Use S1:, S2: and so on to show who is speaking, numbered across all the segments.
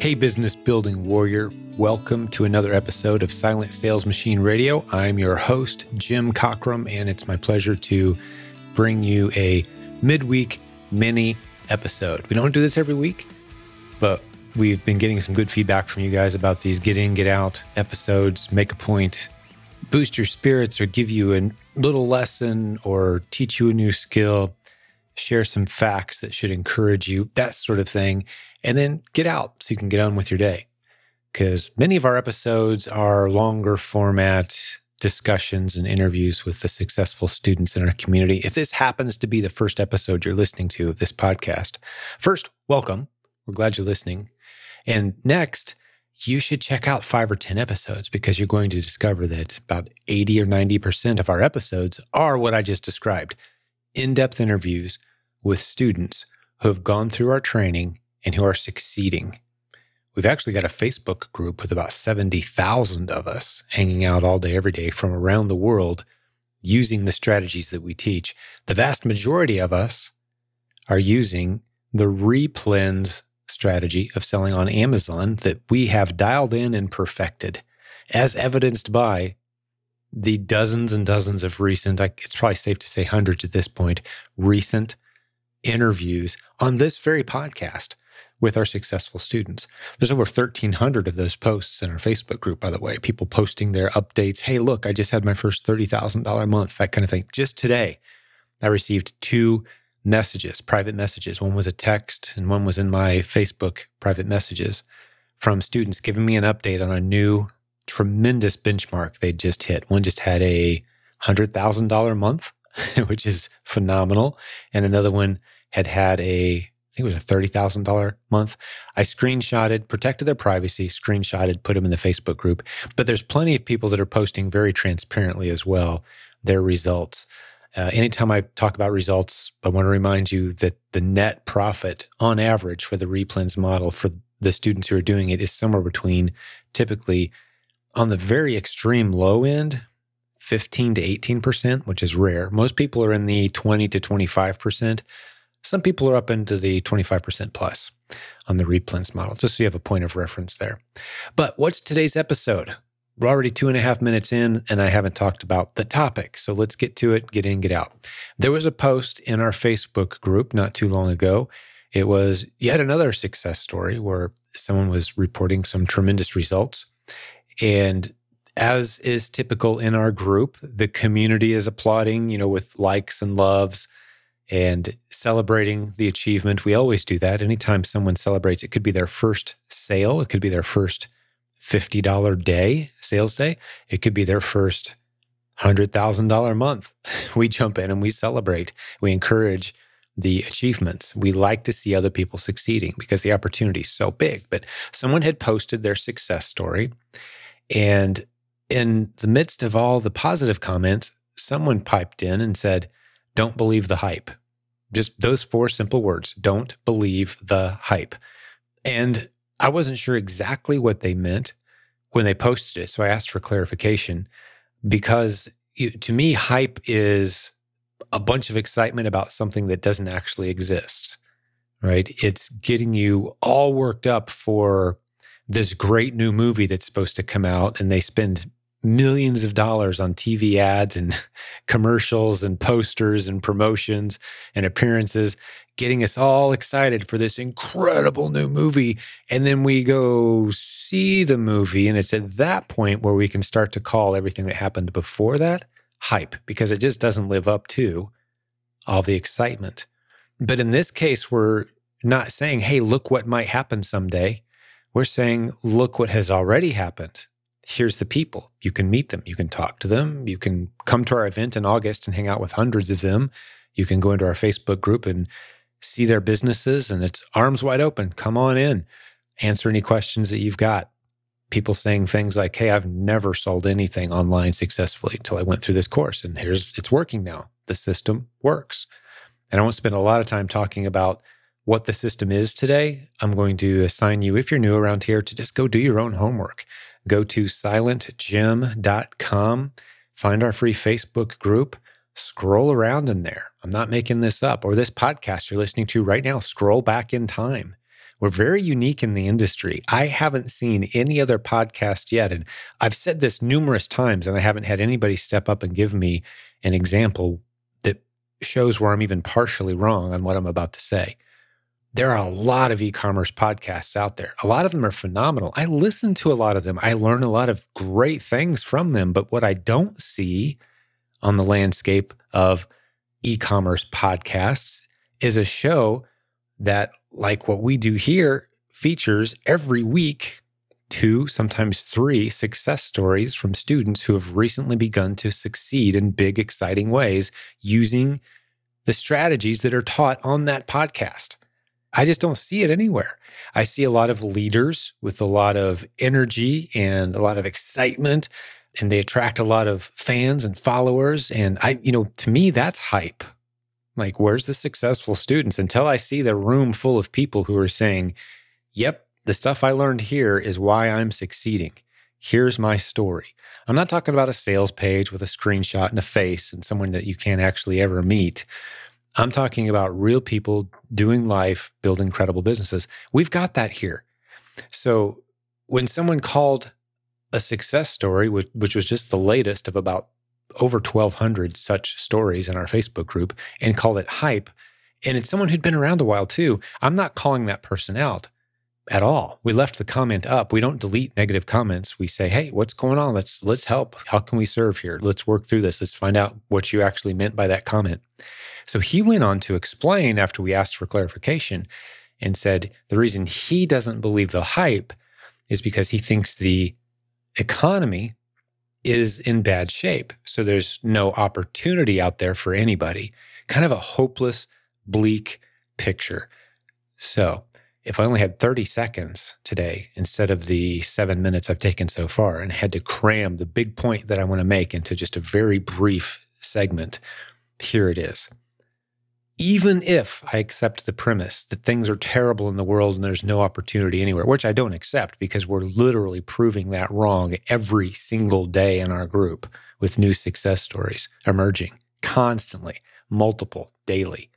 S1: Hey, business building warrior. Welcome to another episode of Silent Sales Machine Radio. I'm your host, Jim Cockrum, and it's my pleasure to bring you a midweek mini episode. We don't do this every week, but we've been getting some good feedback from you guys about these get in, get out episodes, make a point, boost your spirits, or give you a little lesson or teach you a new skill, share some facts that should encourage you, that sort of thing and then get out so you can get on with your day. Because many of our episodes are longer format discussions and interviews with the successful students in our community. If this happens to be the first episode you're listening to of this podcast, first, welcome. We're glad you're listening. And next, you should check out five or 10 episodes because you're going to discover that about 80 or 90% of our episodes are what I just described in depth interviews with students who have gone through our training and who are succeeding. We've actually got a Facebook group with about 70,000 of us hanging out all day, every day from around the world using the strategies that we teach. The vast majority of us are using the replens strategy of selling on Amazon that we have dialed in and perfected, as evidenced by the dozens and dozens of recent, it's probably safe to say hundreds at this point, recent interviews on this very podcast with our successful students. There's over 1,300 of those posts in our Facebook group, by the way, people posting their updates. Hey, look, I just had my first $30,000 month, that kind of thing. Just today, I received two messages, private messages. One was a text and one was in my Facebook private messages from students giving me an update on a new tremendous benchmark they'd just hit. One just had a $100,000 month, which is phenomenal. And another one had had a, I think it was a $30,000 month. I screenshotted, protected their privacy, screenshotted, put them in the Facebook group. But there's plenty of people that are posting very transparently as well their results. Uh, anytime I talk about results, I want to remind you that the net profit on average for the replens model for the students who are doing it is somewhere between typically on the very extreme low end, 15 to 18%, which is rare. Most people are in the 20 to 25%. Some people are up into the 25% plus on the replens model, just so you have a point of reference there. But what's today's episode? We're already two and a half minutes in, and I haven't talked about the topic. So let's get to it, get in, get out. There was a post in our Facebook group not too long ago. It was yet another success story where someone was reporting some tremendous results. And as is typical in our group, the community is applauding, you know, with likes and loves and celebrating the achievement. We always do that. Anytime someone celebrates, it could be their first sale, it could be their first $50 day, sales day, it could be their first $100,000 month. We jump in and we celebrate. We encourage the achievements. We like to see other people succeeding because the opportunity is so big. But someone had posted their success story. And in the midst of all the positive comments, someone piped in and said, Don't believe the hype. Just those four simple words don't believe the hype. And I wasn't sure exactly what they meant when they posted it. So I asked for clarification because to me, hype is a bunch of excitement about something that doesn't actually exist, right? It's getting you all worked up for this great new movie that's supposed to come out, and they spend millions of dollars on TV ads and commercials and posters and promotions and appearances, getting us all excited for this incredible new movie. And then we go see the movie. And it's at that point where we can start to call everything that happened before that hype because it just doesn't live up to all the excitement. But in this case, we're not saying, hey, look what might happen someday. We're saying, look what has already happened here's the people. You can meet them. You can talk to them. You can come to our event in August and hang out with hundreds of them. You can go into our Facebook group and see their businesses, and it's arms wide open. Come on in, answer any questions that you've got. People saying things like, Hey, I've never sold anything online successfully until I went through this course, and here's it's working now. The system works. And I won't spend a lot of time talking about what the system is today. I'm going to assign you, if you're new around here, to just go do your own homework go to silentjim.com, find our free Facebook group, scroll around in there. I'm not making this up. Or this podcast you're listening to right now, scroll back in time. We're very unique in the industry. I haven't seen any other podcast yet. And I've said this numerous times, and I haven't had anybody step up and give me an example that shows where I'm even partially wrong on what I'm about to say. There are a lot of e commerce podcasts out there. A lot of them are phenomenal. I listen to a lot of them. I learn a lot of great things from them. But what I don't see on the landscape of e commerce podcasts is a show that, like what we do here, features every week two, sometimes three success stories from students who have recently begun to succeed in big, exciting ways using the strategies that are taught on that podcast. I just don't see it anywhere. I see a lot of leaders with a lot of energy and a lot of excitement, and they attract a lot of fans and followers. And I, you know, to me, that's hype. Like, where's the successful students? Until I see the room full of people who are saying, yep, the stuff I learned here is why I'm succeeding. Here's my story. I'm not talking about a sales page with a screenshot and a face and someone that you can't actually ever meet. I'm talking about real people doing life, building credible businesses. We've got that here. So when someone called a success story, which, which was just the latest of about over 1,200 such stories in our Facebook group, and called it hype, and it's someone who'd been around a while too, I'm not calling that person out at all. We left the comment up. We don't delete negative comments. We say, "Hey, what's going on? Let's let's help. How can we serve here? Let's work through this. Let's find out what you actually meant by that comment." So he went on to explain after we asked for clarification and said the reason he doesn't believe the hype is because he thinks the economy is in bad shape. So there's no opportunity out there for anybody. Kind of a hopeless, bleak picture. So if I only had 30 seconds today instead of the seven minutes I've taken so far and had to cram the big point that I want to make into just a very brief segment, here it is even if I accept the premise that things are terrible in the world and there's no opportunity anywhere, which I don't accept because we're literally proving that wrong every single day in our group with new success stories emerging constantly, multiple, daily.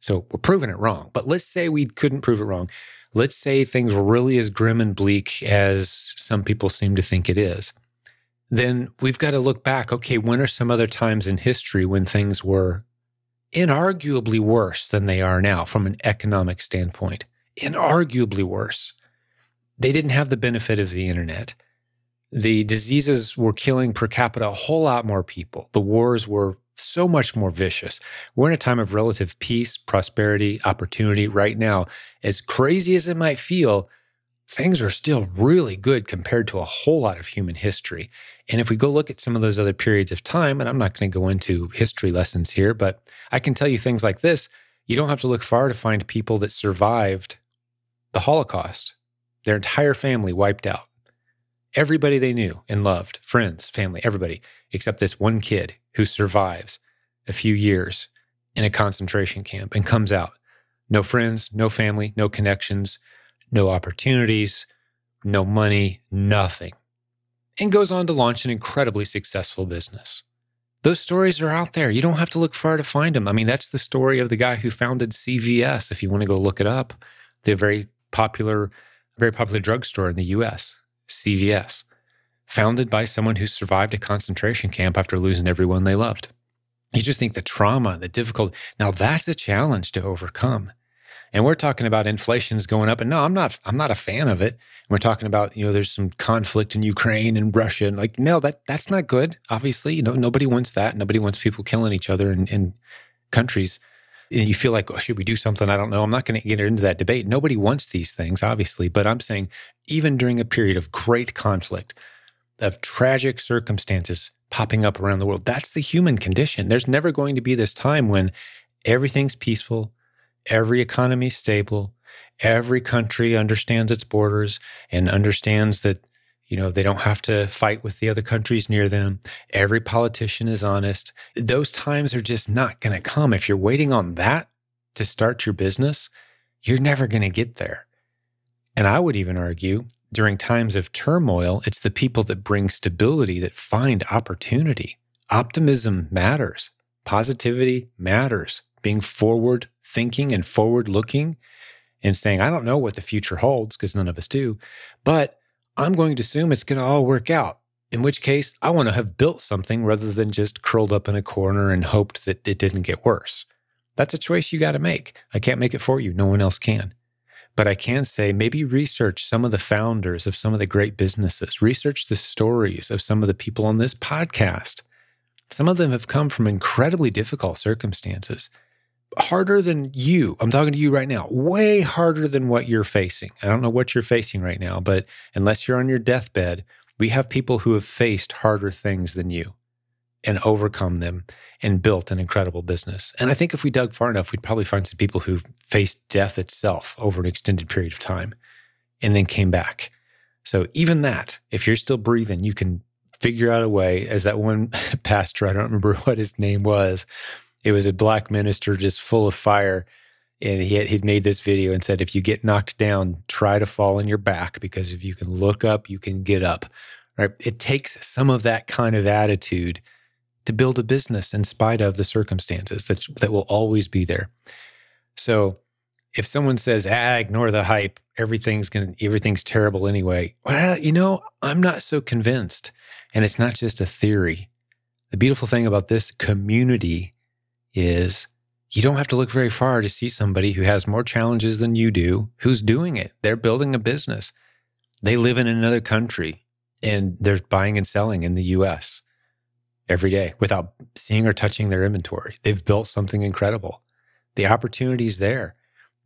S1: So we're proving it wrong. But let's say we couldn't prove it wrong. Let's say things were really as grim and bleak as some people seem to think it is. Then we've got to look back. Okay, when are some other times in history when things were inarguably worse than they are now from an economic standpoint. Inarguably worse. They didn't have the benefit of the internet. The diseases were killing per capita a whole lot more people. The wars were so much more vicious. We're in a time of relative peace, prosperity, opportunity right now. As crazy as it might feel, things are still really good compared to a whole lot of human history. And if we go look at some of those other periods of time, and I'm not going to go into history lessons here, but I can tell you things like this. You don't have to look far to find people that survived the Holocaust, their entire family wiped out. Everybody they knew and loved, friends, family, everybody, except this one kid who survives a few years in a concentration camp and comes out. No friends, no family, no connections, no opportunities, no money, nothing and goes on to launch an incredibly successful business. Those stories are out there. You don't have to look far to find them. I mean, that's the story of the guy who founded CVS, if you want to go look it up. The very popular, very popular drugstore in the US, CVS, founded by someone who survived a concentration camp after losing everyone they loved. You just think the trauma, the difficulty. Now that's a challenge to overcome and we're talking about inflation's going up. And no, I'm not. I'm not a fan of it. And we're talking about you know there's some conflict in Ukraine and Russia, and like no, that that's not good. Obviously, you know nobody wants that. Nobody wants people killing each other in, in countries. And you feel like, oh, should we do something? I don't know. I'm not going to get into that debate. Nobody wants these things, obviously. But I'm saying, even during a period of great conflict, of tragic circumstances popping up around the world, that's the human condition. There's never going to be this time when everything's peaceful, every economy stable, every country understands its borders and understands that you know they don't have to fight with the other countries near them. Every politician is honest. Those times are just not going to come. If you're waiting on that to start your business you're never going to get there and i would even argue during times of turmoil it's the people that bring stability that find opportunity optimism matters positivity matters being forward thinking and forward looking and saying, I don't know what the future holds because none of us do, but I'm going to assume it's going to all work out. In which case, I want to have built something rather than just curled up in a corner and hoped that it didn't get worse. That's a choice you got to make. I can't make it for you. No one else can. But I can say maybe research some of the founders of some of the great businesses, research the stories of some of the people on this podcast. Some of them have come from incredibly difficult circumstances, harder than you. I'm talking to you right now, way harder than what you're facing. I don't know what you're facing right now, but unless you're on your deathbed, we have people who have faced harder things than you and overcome them and built an incredible business. And I think if we dug far enough, we'd probably find some people who've faced death itself over an extended period of time and then came back. So even that, if you're still breathing, you can figure out a way. As that one pastor, I don't remember what his name was, it was a black minister just full of fire. And he had, he'd made this video and said, if you get knocked down, try to fall on your back because if you can look up, you can get up. Right? It takes some of that kind of attitude to build a business in spite of the circumstances that's, that will always be there. So if someone says, ah, ignore the hype, everything's going everything's terrible anyway. Well, you know, I'm not so convinced. And it's not just a theory. The beautiful thing about this community is you don't have to look very far to see somebody who has more challenges than you do, who's doing it. They're building a business. They live in another country and they're buying and selling in the US every day without seeing or touching their inventory. They've built something incredible. The opportunity's there.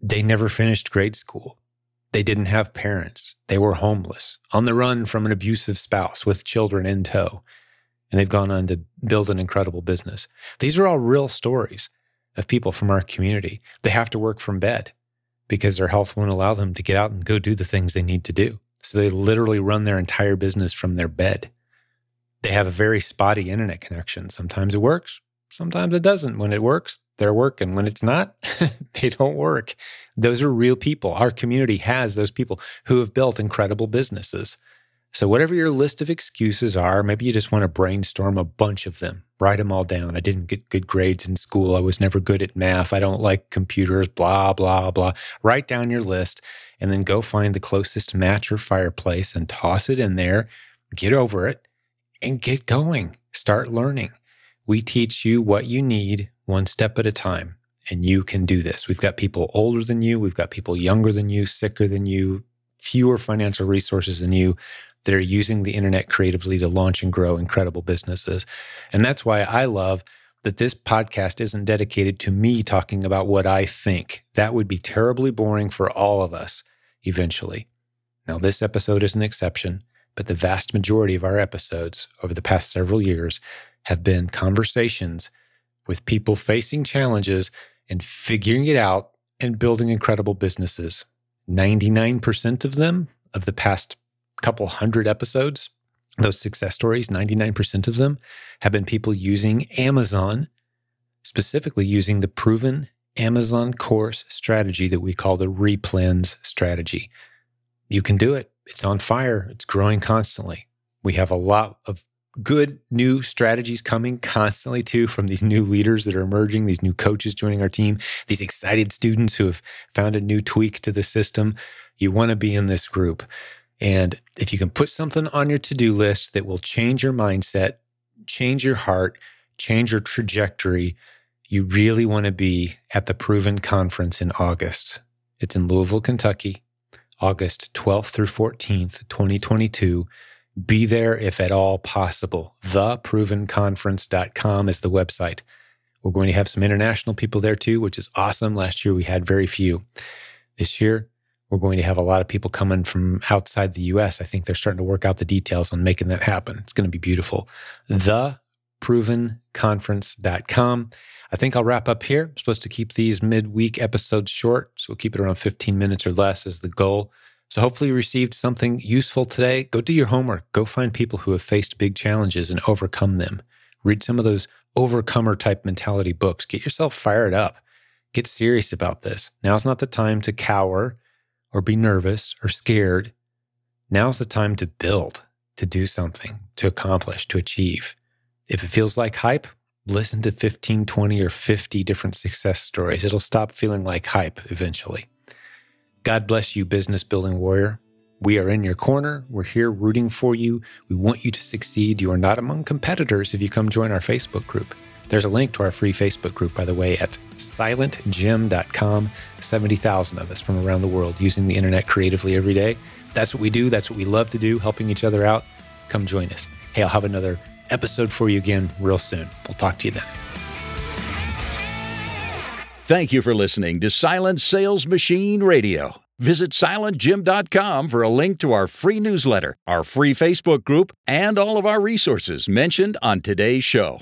S1: They never finished grade school. They didn't have parents. They were homeless, on the run from an abusive spouse with children in tow. And they've gone on to build an incredible business. These are all real stories of people from our community. They have to work from bed because their health won't allow them to get out and go do the things they need to do. So they literally run their entire business from their bed they have a very spotty internet connection. Sometimes it works, sometimes it doesn't. When it works, they're working. When it's not, they don't work. Those are real people. Our community has those people who have built incredible businesses. So, whatever your list of excuses are, maybe you just want to brainstorm a bunch of them, write them all down. I didn't get good grades in school. I was never good at math. I don't like computers, blah, blah, blah. Write down your list and then go find the closest match or fireplace and toss it in there. Get over it and get going. Start learning. We teach you what you need one step at a time, and you can do this. We've got people older than you, we've got people younger than you, sicker than you, fewer financial resources than you that are using the internet creatively to launch and grow incredible businesses. And that's why I love that this podcast isn't dedicated to me talking about what I think. That would be terribly boring for all of us eventually. Now, this episode is an exception but the vast majority of our episodes over the past several years have been conversations with people facing challenges and figuring it out and building incredible businesses. 99% of them, of the past couple hundred episodes, those success stories, 99% of them have been people using Amazon, specifically using the proven Amazon course strategy that we call the replens strategy. You can do it it's on fire. It's growing constantly. We have a lot of good new strategies coming constantly too from these new leaders that are emerging, these new coaches joining our team, these excited students who have found a new tweak to the system. You want to be in this group. And if you can put something on your to do list that will change your mindset, change your heart, change your trajectory, you really want to be at the Proven Conference in August. It's in Louisville, Kentucky. August 12th through 14th, 2022. Be there if at all possible. Theprovenconference.com is the website. We're going to have some international people there too, which is awesome. Last year we had very few. This year, we're going to have a lot of people coming from outside the US. I think they're starting to work out the details on making that happen. It's going to be beautiful. Theprovenconference.com. I think I'll wrap up here. I'm supposed to keep these midweek episodes short, so we'll keep it around 15 minutes or less as the goal. So hopefully you received something useful today. Go do your homework. Go find people who have faced big challenges and overcome them. Read some of those overcomer type mentality books. Get yourself fired up. Get serious about this. Now's not the time to cower or be nervous or scared. Now's the time to build, to do something, to accomplish, to achieve. If it feels like hype, listen to 15, 20, or 50 different success stories. It'll stop feeling like hype eventually. God bless you, business building warrior. We are in your corner. We're here rooting for you. We want you to succeed. You are not among competitors if you come join our Facebook group. There's a link to our free Facebook group, by the way, at silentjim.com. 70,000 of us from around the world using the internet creatively every day. That's what we do. That's what we love to do, helping each other out. Come join us. Hey, I'll have another episode for you again real soon. We'll talk to you then.
S2: Thank you for listening to Silent Sales Machine Radio. Visit silentjim.com for a link to our free newsletter, our free Facebook group, and all of our resources mentioned on today's show.